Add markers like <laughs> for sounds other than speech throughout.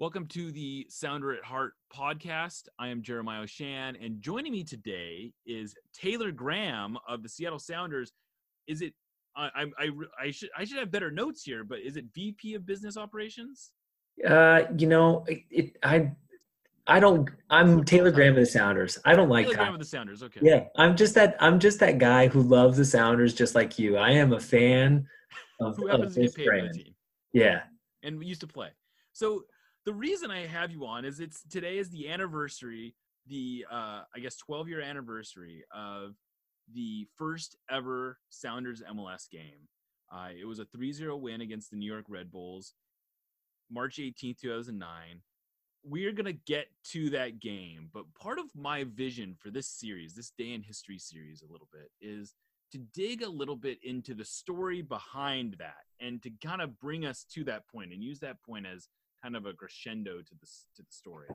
Welcome to the Sounder at Heart podcast. I am Jeremiah Oshan, and joining me today is Taylor Graham of the Seattle Sounders. Is it? I, I, I, I should I should have better notes here, but is it VP of Business Operations? Uh, you know, it, it I I don't. I'm Taylor Graham of the Sounders. I don't like Taylor Graham of the Sounders. Okay. Yeah, I'm just that. I'm just that guy who loves the Sounders, just like you. I am a fan <laughs> of who happens of to get paid by the team Yeah. and we used to play. So the reason I have you on is it's today is the anniversary, the uh, I guess 12 year anniversary of the first ever Sounders MLS game. Uh, it was a 3-0 win against the New York Red Bulls, March 18th, 2009. We're gonna get to that game, but part of my vision for this series, this day in history series, a little bit, is to dig a little bit into the story behind that and to kind of bring us to that point and use that point as kind of a crescendo to this to the story.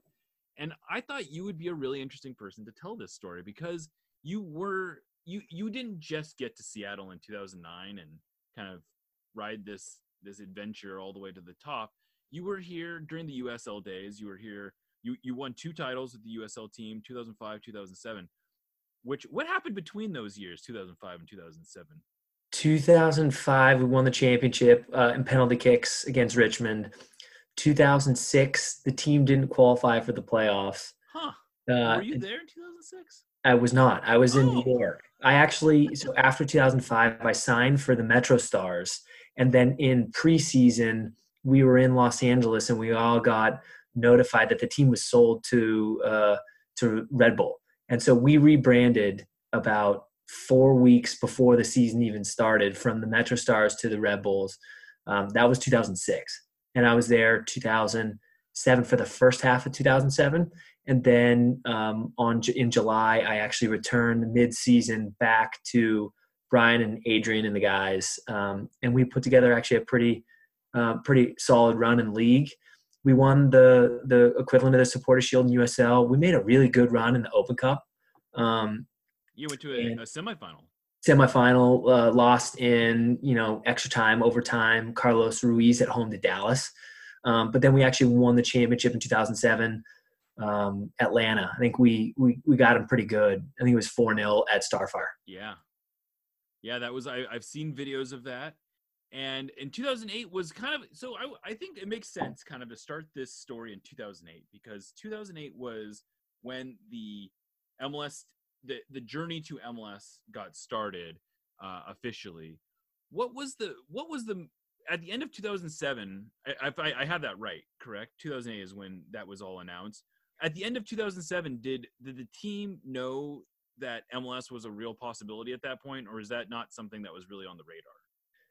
And I thought you would be a really interesting person to tell this story because you were you you didn't just get to Seattle in 2009 and kind of ride this this adventure all the way to the top. You were here during the USL days. You were here. You you won two titles with the USL team, 2005, 2007. Which what happened between those years, 2005 and 2007? 2005, we won the championship uh, in penalty kicks against Richmond. 2006, the team didn't qualify for the playoffs. Huh? Uh, were you there in 2006? I was not. I was in Oh. New York. I actually so after 2005, I signed for the Metro Stars, and then in preseason, we were in Los Angeles, and we all got notified that the team was sold to uh, to Red Bull, and so we rebranded about four weeks before the season even started from the Metro Stars to the Red Bulls. Um, that was 2006, and I was there 2007 for the first half of 2007 and then um, on in July, I actually returned mid-season back to Brian and Adrian and the guys, um, and we put together actually a pretty uh, pretty solid run in league. We won the the equivalent of the Supporter Shield in USL. We made a really good run in the Open Cup. Um, You went to a, and- a semifinal. Semifinal uh, lost in you know extra time overtime carlos ruiz at home to dallas um, but then we actually won the championship in 2007 um, atlanta i think we we, we got him pretty good i think it was 4-0 at starfire Yeah, yeah, that was. I, I've seen videos of that, and in 2008 was kind of. So I, I think it makes sense, kind of, to start this story in 2008 because 2008 was when the MLS, the the journey to MLS got started uh, officially. What was the what was the at the end of 2007? I, I, I have that right, correct? 2008 is when that was all announced. At the end of 2007, did did the team know that MLS was a real possibility at that point, or is that not something that was really on the radar?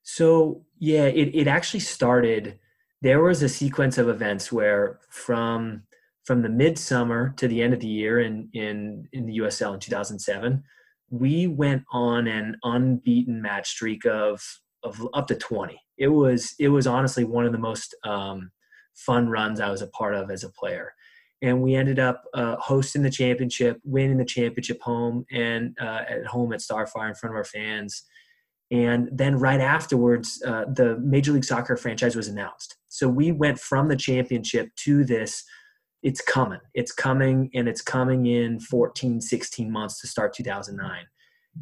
So yeah, it, it actually started. There was a sequence of events where from from the midsummer to the end of the year in in in the USL in 2007, we went on an unbeaten match streak of of up to 20. It was it was honestly one of the most um, fun runs I was a part of as a player. And we ended up uh, hosting the championship, winning the championship home and uh, at home at Starfire in front of our fans. And then right afterwards, uh, the Major League Soccer franchise was announced. So we went from the championship to this. It's coming. It's coming, and it's coming in 14, 16 months to start 2009.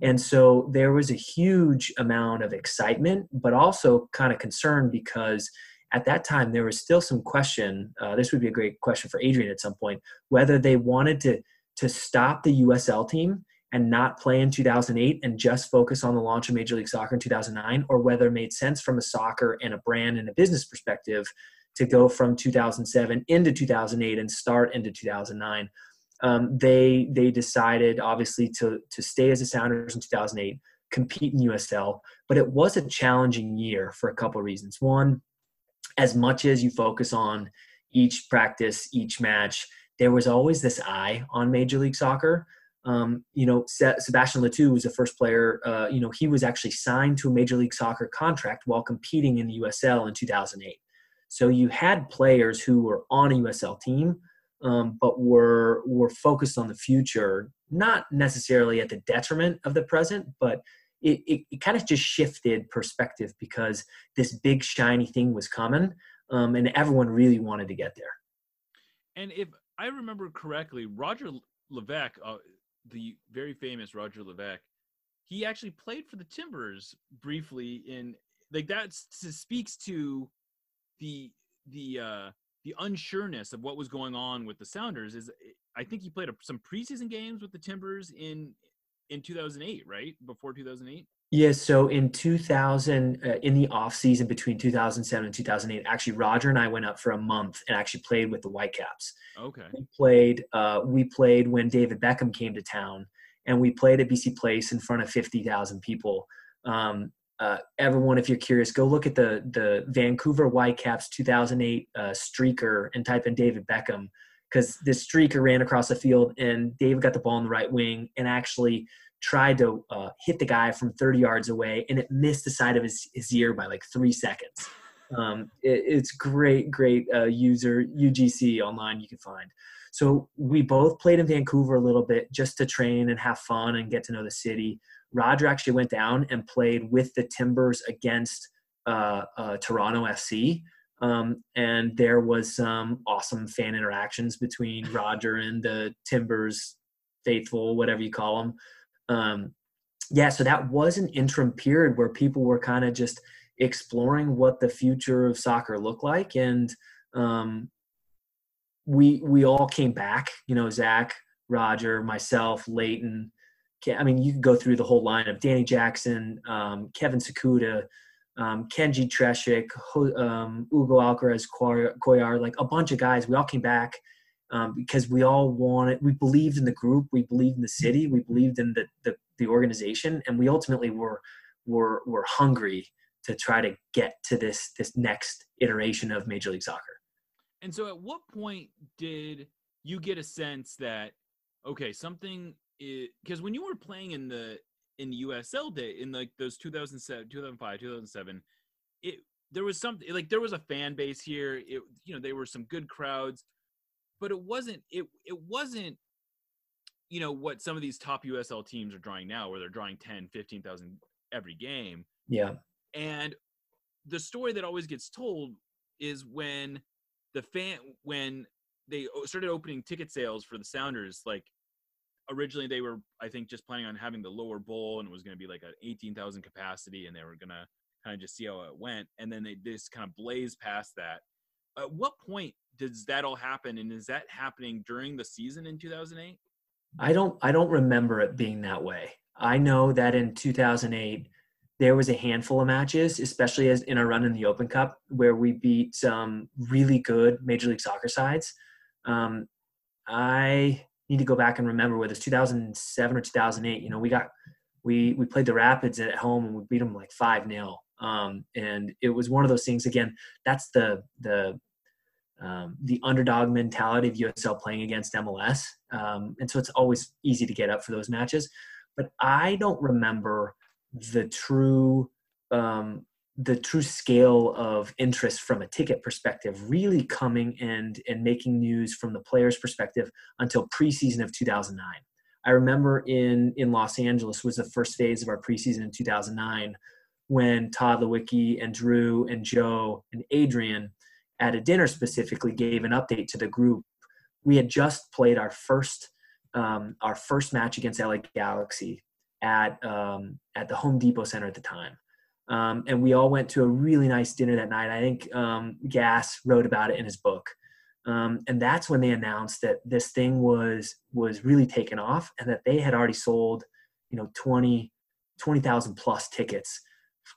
And so there was a huge amount of excitement, but also kind of concern because at that time there was still some question. Uh, this would be a great question for Adrian at some point whether they wanted to to stop the USL team and not play in 2008 and just focus on the launch of Major League Soccer in 2009, or whether it made sense from a soccer and a brand and a business perspective to go from 2007 into 2008 and start into 2009. Um, they they decided obviously to to stay as the Sounders in 2008, compete in USL, but it was a challenging year for a couple of reasons. One, as much as you focus on each practice, each match, there was always this eye on Major League Soccer. Um, you know, Sebastien Le Toux was the first player. Uh, you know, he was actually signed to a Major League Soccer contract while competing in the USL in 2008. So you had players who were on a USL team, um, but were were focused on the future, not necessarily at the detriment of the present, but it, it, it kind of just shifted perspective because this big shiny thing was coming, um, and everyone really wanted to get there. And if I remember correctly, Roger Levesque, uh, the very famous Roger Levesque, he actually played for the Timbers briefly in like that speaks to the the uh the unsureness of what was going on with the Sounders is I think he played a, some preseason games with the Timbers in in 2008, right? Before 2008. Yeah, so in 2000, uh, in the off season between 2007 and 2008, actually Roger and I went up for a month and actually played with the Whitecaps. Okay. We played. Uh, we played when David Beckham came to town, and we played at BC Place in front of 50,000 people. Um, uh, everyone, if you're curious, go look at the the Vancouver Whitecaps 2008 uh, streaker and type in David Beckham because this streaker ran across the field and David got the ball in the right wing and actually tried to uh, hit the guy from 30 yards away, and it missed the side of his, his ear by like three seconds. Um, it, it's great, great uh, user UGC online you can find. So we both played in Vancouver a little bit just to train and have fun and get to know the city. Roger actually went down and played with the Timbers against uh, uh Toronto FC. Um, and there was some awesome fan interactions between Roger and the Timbers faithful, whatever you call them um, yeah, so that was an interim period where people were kind of just exploring what the future of soccer looked like, and um, we we all came back. You know, Zach, Roger, myself, Leighton. I mean, you could go through the whole line of Danny Jackson, um, Kevin Sakuda, um, Kenji Treschuk, um, Hugo Alcaraz Cuellar, like a bunch of guys. We all came back um, because we all wanted, we believed in the group, we believed in the city, we believed in the, the, the organization, and we ultimately were, were, were hungry to try to get to this, this next iteration of Major League Soccer. And so at what point did you get a sense that, okay, something because when you were playing in the, in the USL day, in like those 2007, 2005, 2007, it, there was something like there was a fan base here. It, you know, there were some good crowds but it wasn't it it wasn't you know what some of these top USL teams are drawing now where they're drawing 10 15,000 every game. Yeah. And the story that always gets told is when the fan when they started opening ticket sales for the Sounders like originally they were I think just planning on having the lower bowl and it was going to be like an 18,000 capacity and they were going to kind of just see how it went. And then they just kind of blazed past that. At what point does that all happen? And is that happening during the season in 2008 i don't i don't remember it being that way. I know that in 2008 there was a handful of matches especially as in our run in the open cup where we beat some really good major league soccer sides. Um, i need to go back and remember whether it's 2007 or 2008 you know we got we we played the rapids at home and we beat them like 5 nil um, and it was one of those things again that's the the um, the underdog mentality of USL playing against MLS. Um, and so it's always easy to get up for those matches. But I don't remember the true um, the true scale of interest from a ticket perspective really coming and and making news from the players' perspective until preseason of 2009. I remember in in Los Angeles was the first phase of our preseason in 2009 when Tod Leiweke and Drew and Joe and Adrian at a dinner specifically gave an update to the group. We had just played our first um, our first match against LA Galaxy at um, at the Home Depot Center at the time, um, and we all went to a really nice dinner that night. I think um, Gass wrote about it in his book, um, and that's when they announced that this thing was was really taken off, and that they had already sold, you know, 20 20,000 plus tickets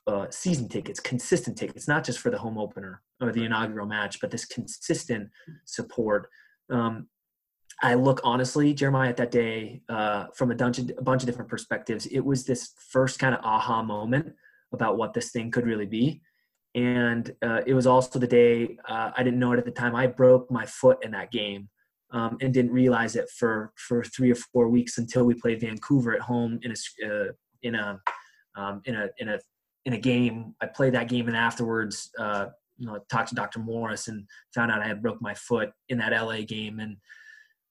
uh, season tickets, consistent tickets, not just for the home opener or the inaugural match, but this consistent support. Um, I look honestly, Jeremiah, at that day uh, from a, bunch of, a bunch of different perspectives. It was this first kind of aha moment about what this thing could really be. And uh, it was also the day uh, I didn't know it at the time. I broke my foot in that game um, and didn't realize it for for three or four weeks until we played Vancouver at home in a uh, in a um, in a in a in a game. I played that game and afterwards, uh, you know, talked to Dr. Morris and found out I had broke my foot in that LA game. And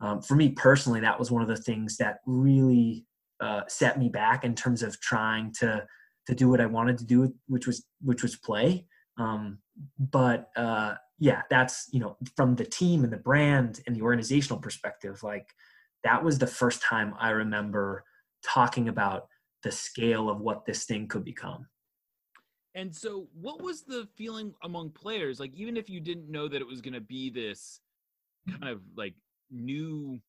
um, for me personally, that was one of the things that really uh, set me back in terms of trying to to do what I wanted to do, which was which was play. Um, but uh, yeah, that's you know from the team and the brand and the organizational perspective, like that was the first time I remember talking about the scale of what this thing could become. And so, what was the feeling among players? Like, even if you didn't know that it was going to be this kind of like new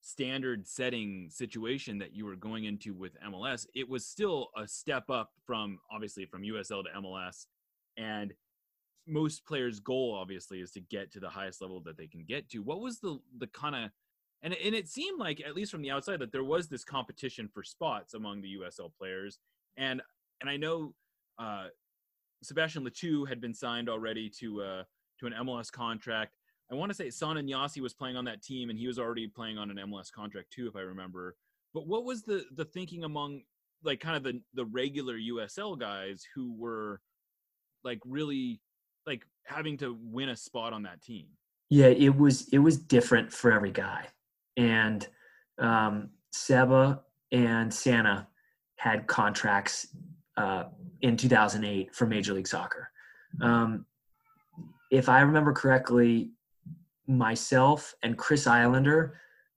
standard setting situation that you were going into with MLS, it was still a step up from obviously from USL to MLS. And most players' goal obviously is to get to the highest level that they can get to. What was the the kind of and and it seemed like at least from the outside that there was this competition for spots among the USL players. And and I know uh, Sebastien Le Toux had been signed already to uh, to an MLS contract. I want to say Sanna Nyassi was playing on that team, and he was already playing on an MLS contract too, if I remember. But what was the the thinking among like kind of the the regular USL guys who were like really like having to win a spot on that team? Yeah, it was it was different for every guy, and um, Seba and Sanna had contracts uh, in 2008 for Major League Soccer. Um, if I remember correctly, myself and Chris Eylander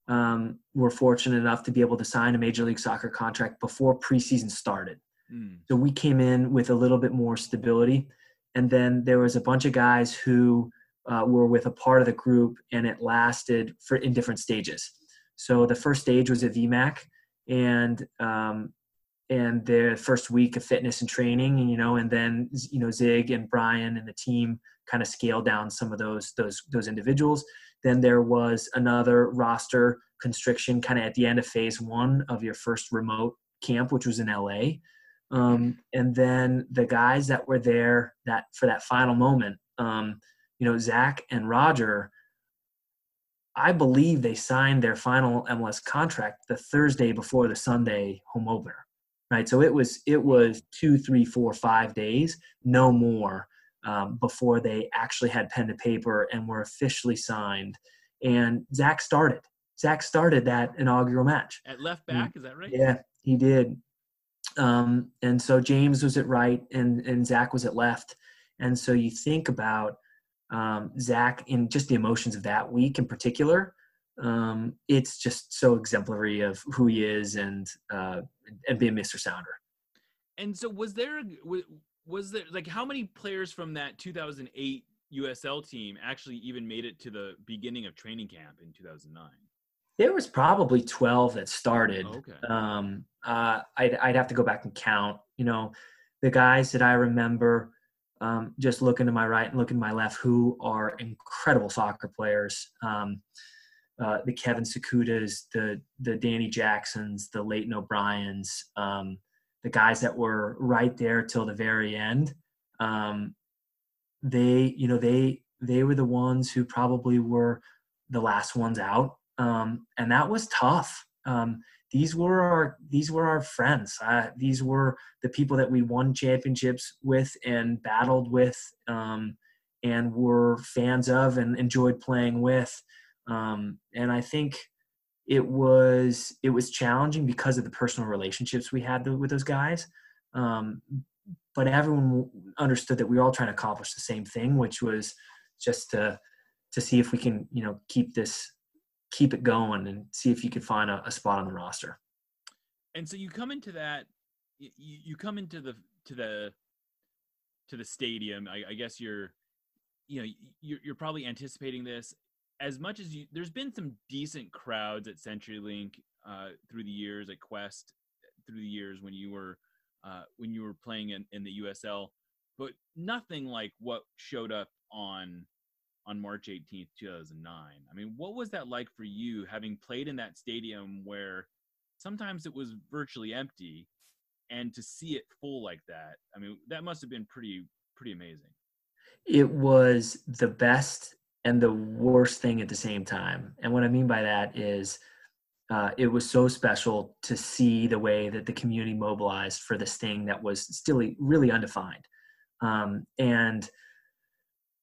um, were fortunate enough to be able to sign a Major League Soccer contract before preseason started. Mm. So we came in with a little bit more stability. And then there was a bunch of guys who uh, were with a part of the group, and it lasted for in different stages. So the first stage was a VMAC, and um, and the first week of fitness and training, and, you know, and then you know Zig and Brian and the team kind of scale down some of those those those individuals. Then there was another roster constriction kind of at the end of phase one of your first remote camp, which was in LA. Um, and then the guys that were there that for that final moment, um, you know, Zach and Roger, I believe they signed their final MLS contract the Thursday before the Sunday home opener, right? So it was it was two, three, four, five days, no more um, before they actually had pen to paper and were officially signed. And Zach started. Zach started that inaugural match at left back. Is that right? Yeah, he did. Um, and so James was at right, and and Zach was at left. And so you think about um, Zach in just the emotions of that week in particular. Um, it's just so exemplary of who he is and uh, and being Mr. Sounder. And so, was there was there like how many players from that 2008 USL team actually even made it to the beginning of training camp in 2009? There was probably 12 that started. Oh, okay. Um, uh, I'd, I'd have to go back and count. You know, the guys that I remember um, just looking to my right and looking to my left who are incredible soccer players. Um, uh, the Kevin Sakudas, the the Danny Jacksons, the Leighton O'Briens, um, the guys that were right there till the very end, um, they, you know, they they were the ones who probably were the last ones out, um, and that was tough. Um, these were our these were our friends. Uh, these were the people that we won championships with and battled with, um, and were fans of and enjoyed playing with. Um, and I think it was it was challenging because of the personal relationships we had with those guys. Um, but everyone understood that we were all trying to accomplish the same thing which was just to to see if we can you know keep this keep it going and see if you could find a, a spot on the roster. And so you come into that you, you come into the to the to the stadium. I, I guess you're you know you're, you're probably anticipating this as much as you, there's been some decent crowds at CenturyLink uh, through the years at Qwest through the years when you were uh, when you were playing in, in the USL, but nothing like what showed up on on March 18th, 2009. I mean, what was that like for you having played in that stadium where sometimes it was virtually empty and to see it full like that? I mean, that must have been pretty pretty amazing. It was the best and the worst thing at the same time. And what I mean by that is uh, it was so special to see the way that the community mobilized for this thing that was still really undefined. Um, and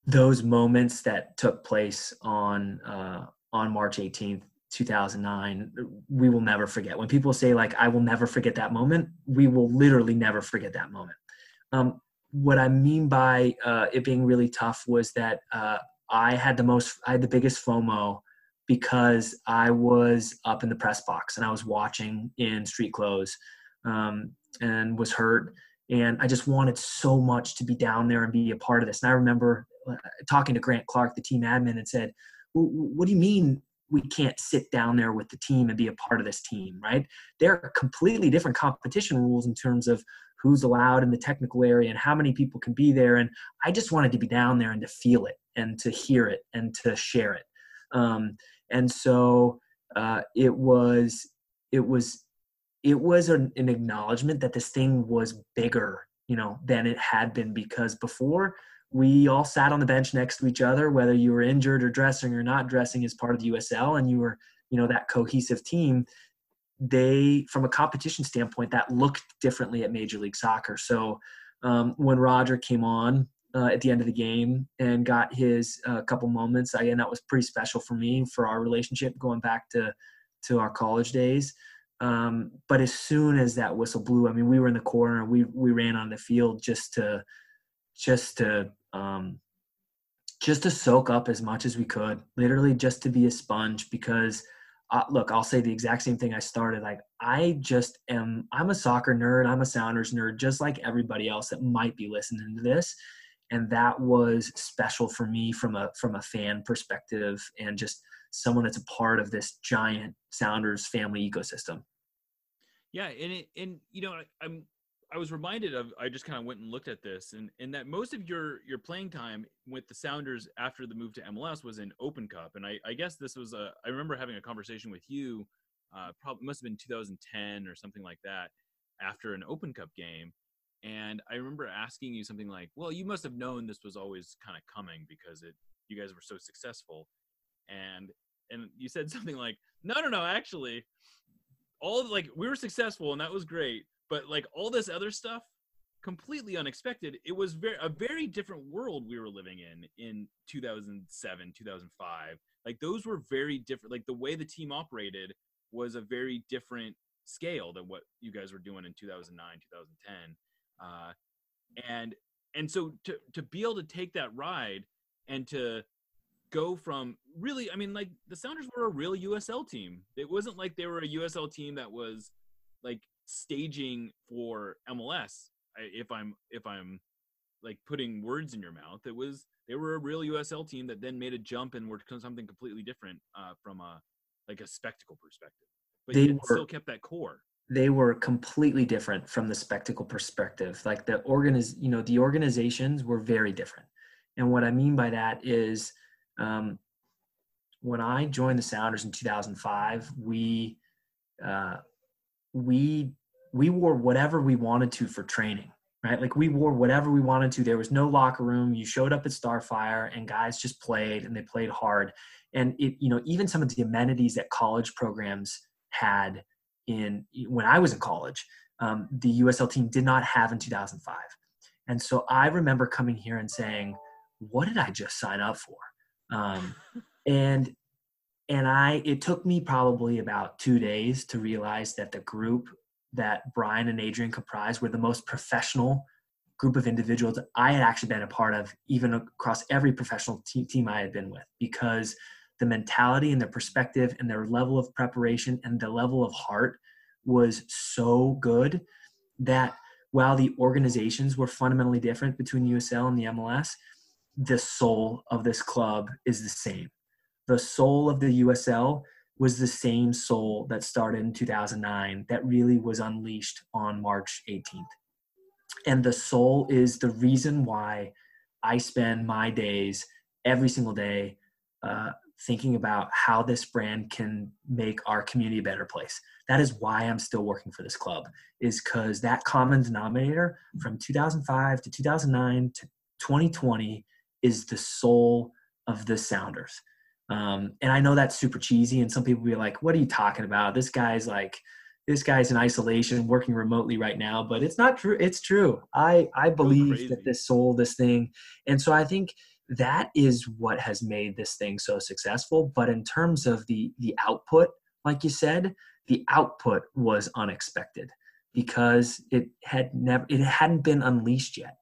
those moments that took place on uh, on March 18th, 2009, we will never forget. When people say like, "I will never forget that moment," we will literally never forget that moment. Um, what I mean by uh, it being really tough was that uh, I had the most, I had the biggest FOMO because I was up in the press box and I was watching in street clothes um, and was hurt. And I just wanted so much to be down there and be a part of this. And I remember uh, talking to Grant Clark, the team admin, and said, What do you mean we can't sit down there with the team and be a part of this team, right? There are completely different competition rules in terms of who's allowed in the technical area and how many people can be there. And I just wanted to be down there and to feel it and to hear it and to share it. Um, and so uh, it was, it was, it was an, an acknowledgement that this thing was bigger, you know, than it had been because before we all sat on the bench next to each other, whether you were injured or dressing or not dressing as part of the USL, and you were, you know, that cohesive team. They, from a competition standpoint, that looked differently at Major League Soccer. So um, when Roger came on uh, at the end of the game and got his uh, couple moments, again, that was pretty special for me for our relationship going back to to our college days. Um, but as soon as that whistle blew, I mean, we were in the corner. We we ran on the field just to just to um, just to soak up as much as we could, literally just to be a sponge. Because uh, look, I'll say the exact same thing I started. Like I just am. I'm a soccer nerd. I'm a Sounders nerd, just like everybody else that might be listening to this. And that was special for me from a from a fan perspective, and just someone that's a part of this giant Sounders family ecosystem. Yeah, and it, and you know, I'm I was reminded of I just kind of went and looked at this and and that most of your your playing time with the Sounders after the move to MLS was in Open Cup and I I guess this was a I remember having a conversation with you uh probably must have been 2010 or something like that after an Open Cup game and I remember asking you something like well you must have known this was always kind of coming because it you guys were so successful and and you said <laughs> something like no no no actually all like we were successful and that was great but like all this other stuff completely unexpected. It was very a very different world we were living in in 2007 2005 like those were very different like the way the team operated was a very different scale than what you guys were doing in 2009 2010 uh, and and so to to be able to take that ride and to go from really i mean like the sounders were a real usl team. It wasn't like they were a usl team that was like staging for MLS. If I'm if I'm like putting words in your mouth, it was they were a real USL team that then made a jump and were something completely different uh, from a like a spectacle perspective. But they were, still kept that core. They were completely different from the spectacle perspective. Like the organiz, you know, the organizations were very different. And what I mean by that is, um, when I joined the Sounders in 2005, we uh, we we wore whatever we wanted to for training, right? Like we wore whatever we wanted to. There was no locker room. You showed up at Starfire and guys just played and they played hard. And it, you know, even some of the amenities that college programs had in when I was in college, um, the USL team did not have in 2005. And so I remember coming here and saying, "What did I just sign up for?" Um, and and I it took me probably about two days to realize that the group that Brian and Adrian comprised were the most professional group of individuals I had actually been a part of, even across every professional te- team I had been with, because the mentality and their perspective and their level of preparation and the level of heart was so good that while the organizations were fundamentally different between USL and the MLS, the soul of this club is the same. The soul of the USL was the same soul that started in 2009 that really was unleashed on March 18th. And the soul is the reason why I spend my days every single day uh, thinking about how this brand can make our community a better place. That is why I'm still working for this club, is because that common denominator from 2005 to 2009 to 2020 is the soul of the Sounders. Um, and I know that's super cheesy, and some people be like, "What are you talking about? This guy's like, this guy's in isolation, working remotely right now." But it's not true. It's true. I I believe that this soul, this thing, and so I think that is what has made this thing so successful. But in terms of the the output, like you said, the output was unexpected because it had never it hadn't been unleashed yet.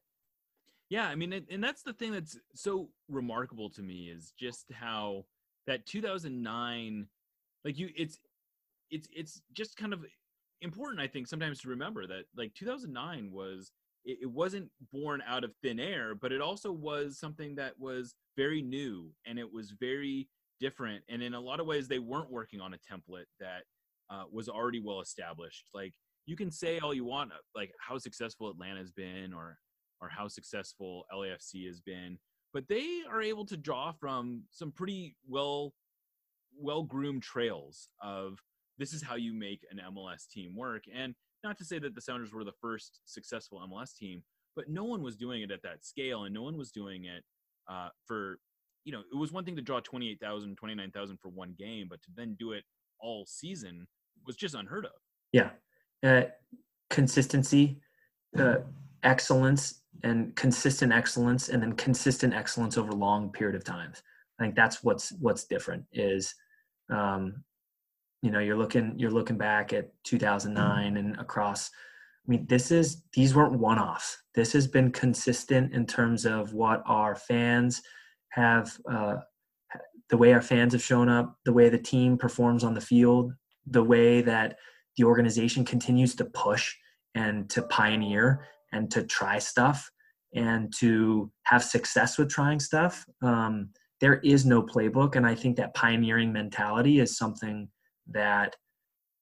Yeah, I mean, and that's the thing that's so remarkable to me is just how that 2009, like you, it's, it's, it's just kind of important, I think, sometimes to remember that like 2009 was, it, it wasn't born out of thin air, but it also was something that was very new and it was very different. And in a lot of ways, they weren't working on a template that uh, was already well established. Like you can say all you want, like how successful Atlanta's been or or how successful LAFC has been, but they are able to draw from some pretty well well groomed trails of this is how you make an MLS team work. And not to say that the Sounders were the first successful MLS team, but no one was doing it at that scale, and no one was doing it uh, for you know it was one thing to draw 28,000, 29,000 for one game, but to then do it all season was just unheard of. Yeah, uh, consistency, uh, excellence, and consistent excellence and then consistent excellence over long period of times i think that's what's what's different is um, you know you're looking you're looking back at 2009 and across. I mean this is these weren't one-offs. This has been consistent in terms of what our fans have uh, the way our fans have shown up the way the team performs on the field the way that the organization continues to push and to pioneer and to try stuff and to have success with trying stuff. Um, there is no playbook, and I think that pioneering mentality is something that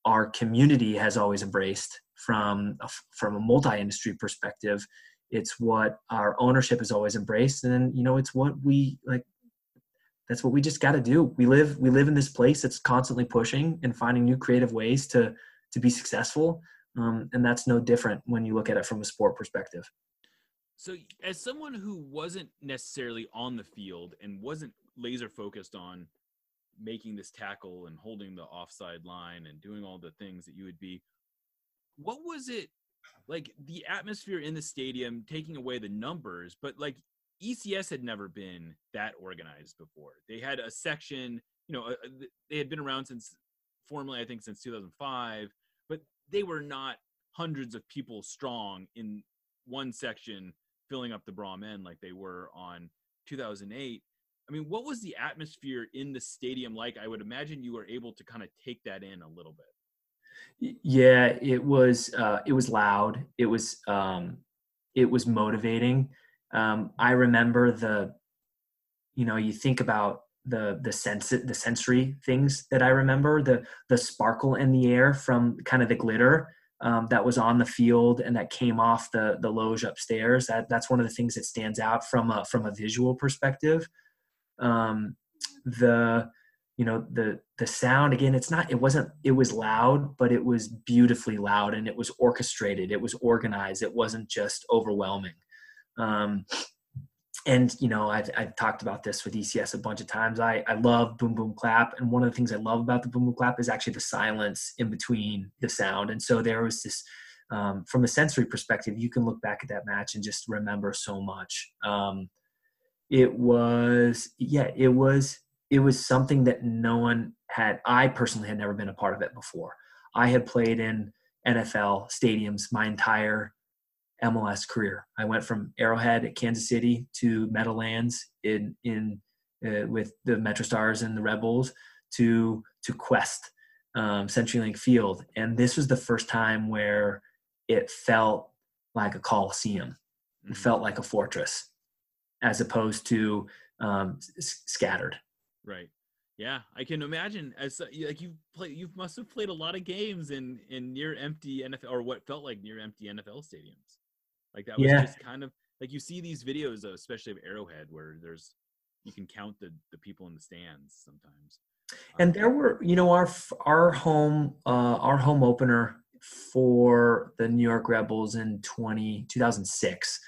our community has always embraced from a, from a multi-industry perspective. It's what our ownership has always embraced, and you know, it's what we like. That's what we just got to do. We live we live in this place that's constantly pushing and finding new creative ways to to be successful. Um, and that's no different when you look at it from a sport perspective. So, as someone who wasn't necessarily on the field and wasn't laser focused on making this tackle and holding the offside line and doing all the things that you would be, what was it like the atmosphere in the stadium, taking away the numbers, but like ECS had never been that organized before. They had a section, you know, uh, uh, they had been around since formally, I think, since 2005 they were not hundreds of people strong in one section filling up the Brougham end like they were on 2008. I mean, what was the atmosphere in the stadium like? I would imagine you were able to kind of take that in a little bit. Yeah, it was. Uh, it was loud. It was. Um, it was motivating. Um, I remember the. You know, you think about the the sense the sensory things that I remember the the sparkle in the air from kind of the glitter um, that was on the field and that came off the the loge upstairs. That that's one of the things that stands out from a from a visual perspective. Um, the you know the the sound again it's not it wasn't it was loud but it was beautifully loud and it was orchestrated. It was organized. It wasn't just overwhelming. Um, and you know I've, I've talked about this with ECS a bunch of times. I, I love boom boom clap, and one of the things I love about the boom boom clap is actually the silence in between the sound. And so there was this, um, from a sensory perspective, you can look back at that match and just remember so much. Um, it was yeah, it was it was something that no one had. I personally had never been a part of it before. I had played in NFL stadiums my entire MLS career. I went from Arrowhead at Kansas City to Meadowlands in in uh, with the MetroStars and the Red Bulls to to Qwest um, CenturyLink Field, and this was the first time where it felt like a coliseum. It mm-hmm. felt like a fortress, as opposed to um, s- scattered. Right. Yeah, I can imagine as like you play, you must have played a lot of games in in near empty NFL or what felt like near empty NFL stadiums. Like that was yeah. just kind of like you see these videos, of, especially of Arrowhead, where there's you can count the the people in the stands sometimes. And um, there were, you know, our our home uh, our home opener for the New York Red Bulls in 20, 2006.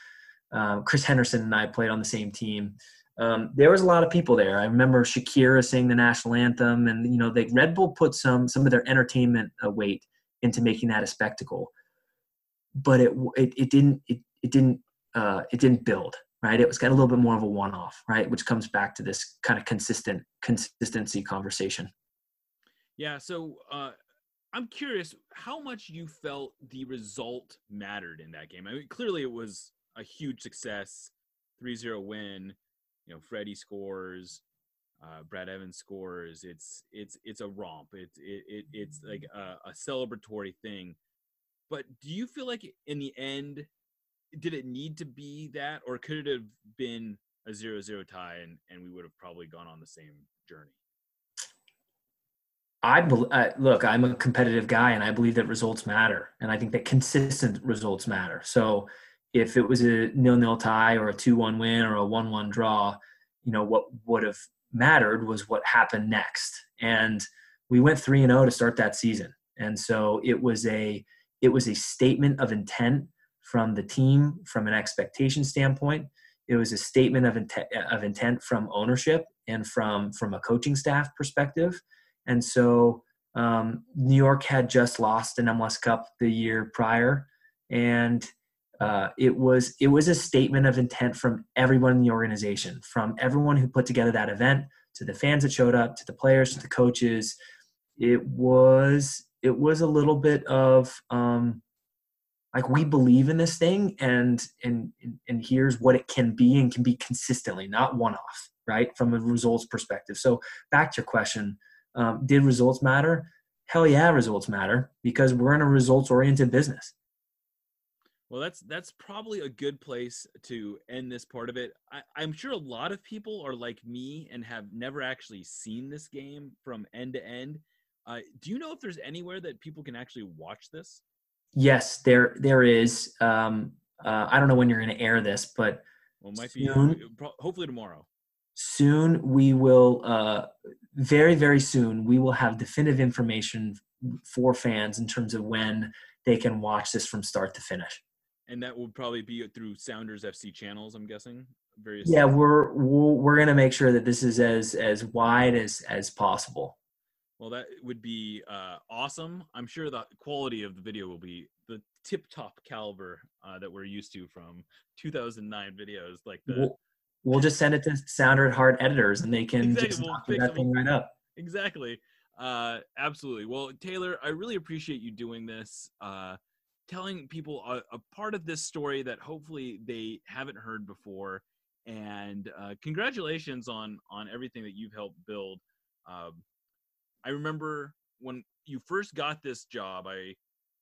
Um, Chris Henderson and I played on the same team. Um, there was a lot of people there. I remember Shakira singing the national anthem, and you know, the Red Bull put some some of their entertainment uh, weight into making that a spectacle but it it, it didn't it, it didn't uh, it didn't build right it was kind of a little bit more of a one-off right which comes back to this kind of consistent consistency conversation yeah so uh, i'm curious how much you felt the result mattered in that game i mean clearly it was a huge success 3-0 win, you know, Freddie scores, uh, Brad Evans scores. It's it's it's a romp. It's it, it it's like a, a celebratory thing. But do you feel like in the end, did it need to be that, or could it have been a zero-zero tie, and and we would have probably gone on the same journey? I uh, look. I'm a competitive guy, and I believe that results matter, and I think that consistent results matter. So, if it was a nil-nil tie or a two-one win or a one-one draw, you know what would have mattered was what happened next. And we went three and zero oh to start that season, and so it was a it was a statement of intent from the team from an expectation standpoint. It was a statement of intent, of intent from ownership and from from a coaching staff perspective and so um, New York had just lost an MLS Cup the year prior, and uh, it was it was a statement of intent from everyone in the organization, from everyone who put together that event, to the fans that showed up, to the players, to the coaches. It was it was a little bit of um, like we believe in this thing, and and and here's what it can be, and can be consistently, not one off, right? From a results perspective. So back to your question um, did results matter? Hell yeah, results matter because we're in a results oriented business. Well, that's that's probably a good place to end this part of it. I, I'm sure a lot of people are like me and have never actually seen this game from end to end. Uh, do you know if there's anywhere that people can actually watch this? Yes, there there is. Um, uh, I don't know when you're going to air this, but well, might soon, be hopefully tomorrow soon we will uh, very very soon we will have definitive information for fans in terms of when they can watch this from start to finish and that will probably be through sounders fc channels i'm guessing various yeah we're we're going to make sure that this is as as wide as as possible well that would be uh, awesome i'm sure the quality of the video will be the tip top caliber uh, that we're used to from 2009 videos like the well, we'll just send it to Sounder at Heart editors, and they can exactly. just knock that thing right up. Exactly. Uh, absolutely. Well, Taylor, I really appreciate you doing this. Uh, telling people a, a, part of this story that hopefully they haven't heard before. And uh, congratulations on on everything that you've helped build. Um, I remember when you first got this job, I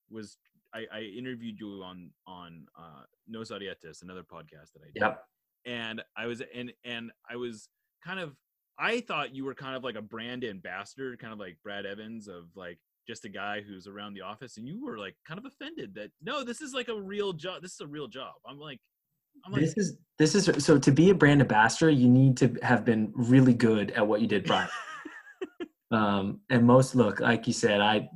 was I, I interviewed you on on uh, Nos Audietis, another podcast that I did. Yep and I was and and I was kind of I thought you were kind of like a brand ambassador, kind of like Brad Evans of like just a guy who's around the office, and you were like kind of offended that no, this is like a real job. This is a real job. I'm like, I'm like, this is this is so to be a brand ambassador, you need to have been really good at what you did prior. Um, and most look, like you said, I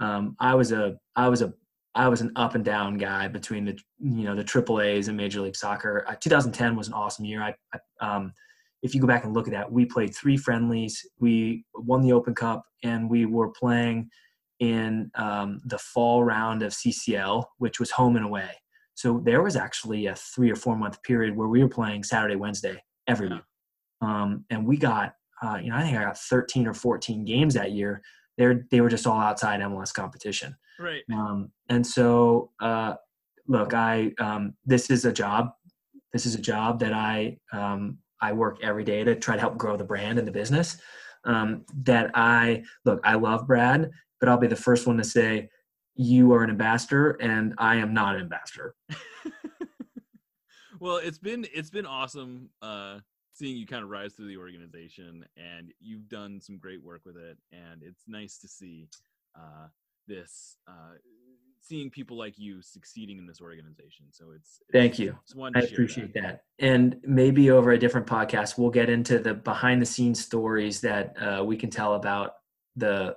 um, I was a I was a I was an up and down guy between the you know the triple A's and Major League Soccer. Uh, 2010 was an awesome year. I, I um, if you go back and look at that, we played three friendlies. We won the Open Cup, and we were playing in um, the fall round of CCL, which was home and away. So there was actually a three or four month period where we were playing Saturday, Wednesday every week, um, and we got uh, you know I think I got 13 or 14 games that year. They they were just all outside MLS competition. Right. Um, and so, uh, look, I um, this is a job. This is a job that I um, I work every day to try to help grow the brand and the business. Um, that I look, I love Brad, but I'll be the first one to say you are an ambassador, and I am not an ambassador. <laughs> well, it's been it's been awesome uh, seeing you kind of rise through the organization, and you've done some great work with it, and it's nice to see. Uh, this uh, seeing people like you succeeding in this organization so it's, it's thank you i appreciate that. that. and maybe over a different podcast we'll get into the behind the scenes stories that uh, we can tell about the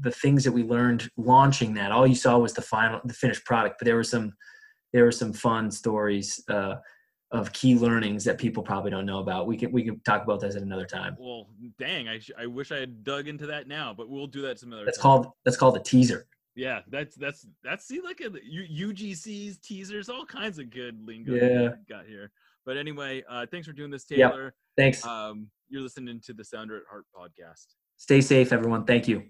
the things that we learned launching that all you saw was the final the finished product but there were some there were some fun stories uh, of key learnings that people probably don't know about. We can we can talk about this at another time. Well, dang, I, sh- I wish I had dug into that now, but we'll do that some other. That's time. called that's called a teaser. Yeah, that's that's that's see like a UGC's teasers, all kinds of good lingo. Yeah, got here. But anyway, uh, thanks for doing this, Taylor. Yep. Thanks. Um, you're listening to the Sounder at Heart podcast. Stay safe, everyone. Thank you.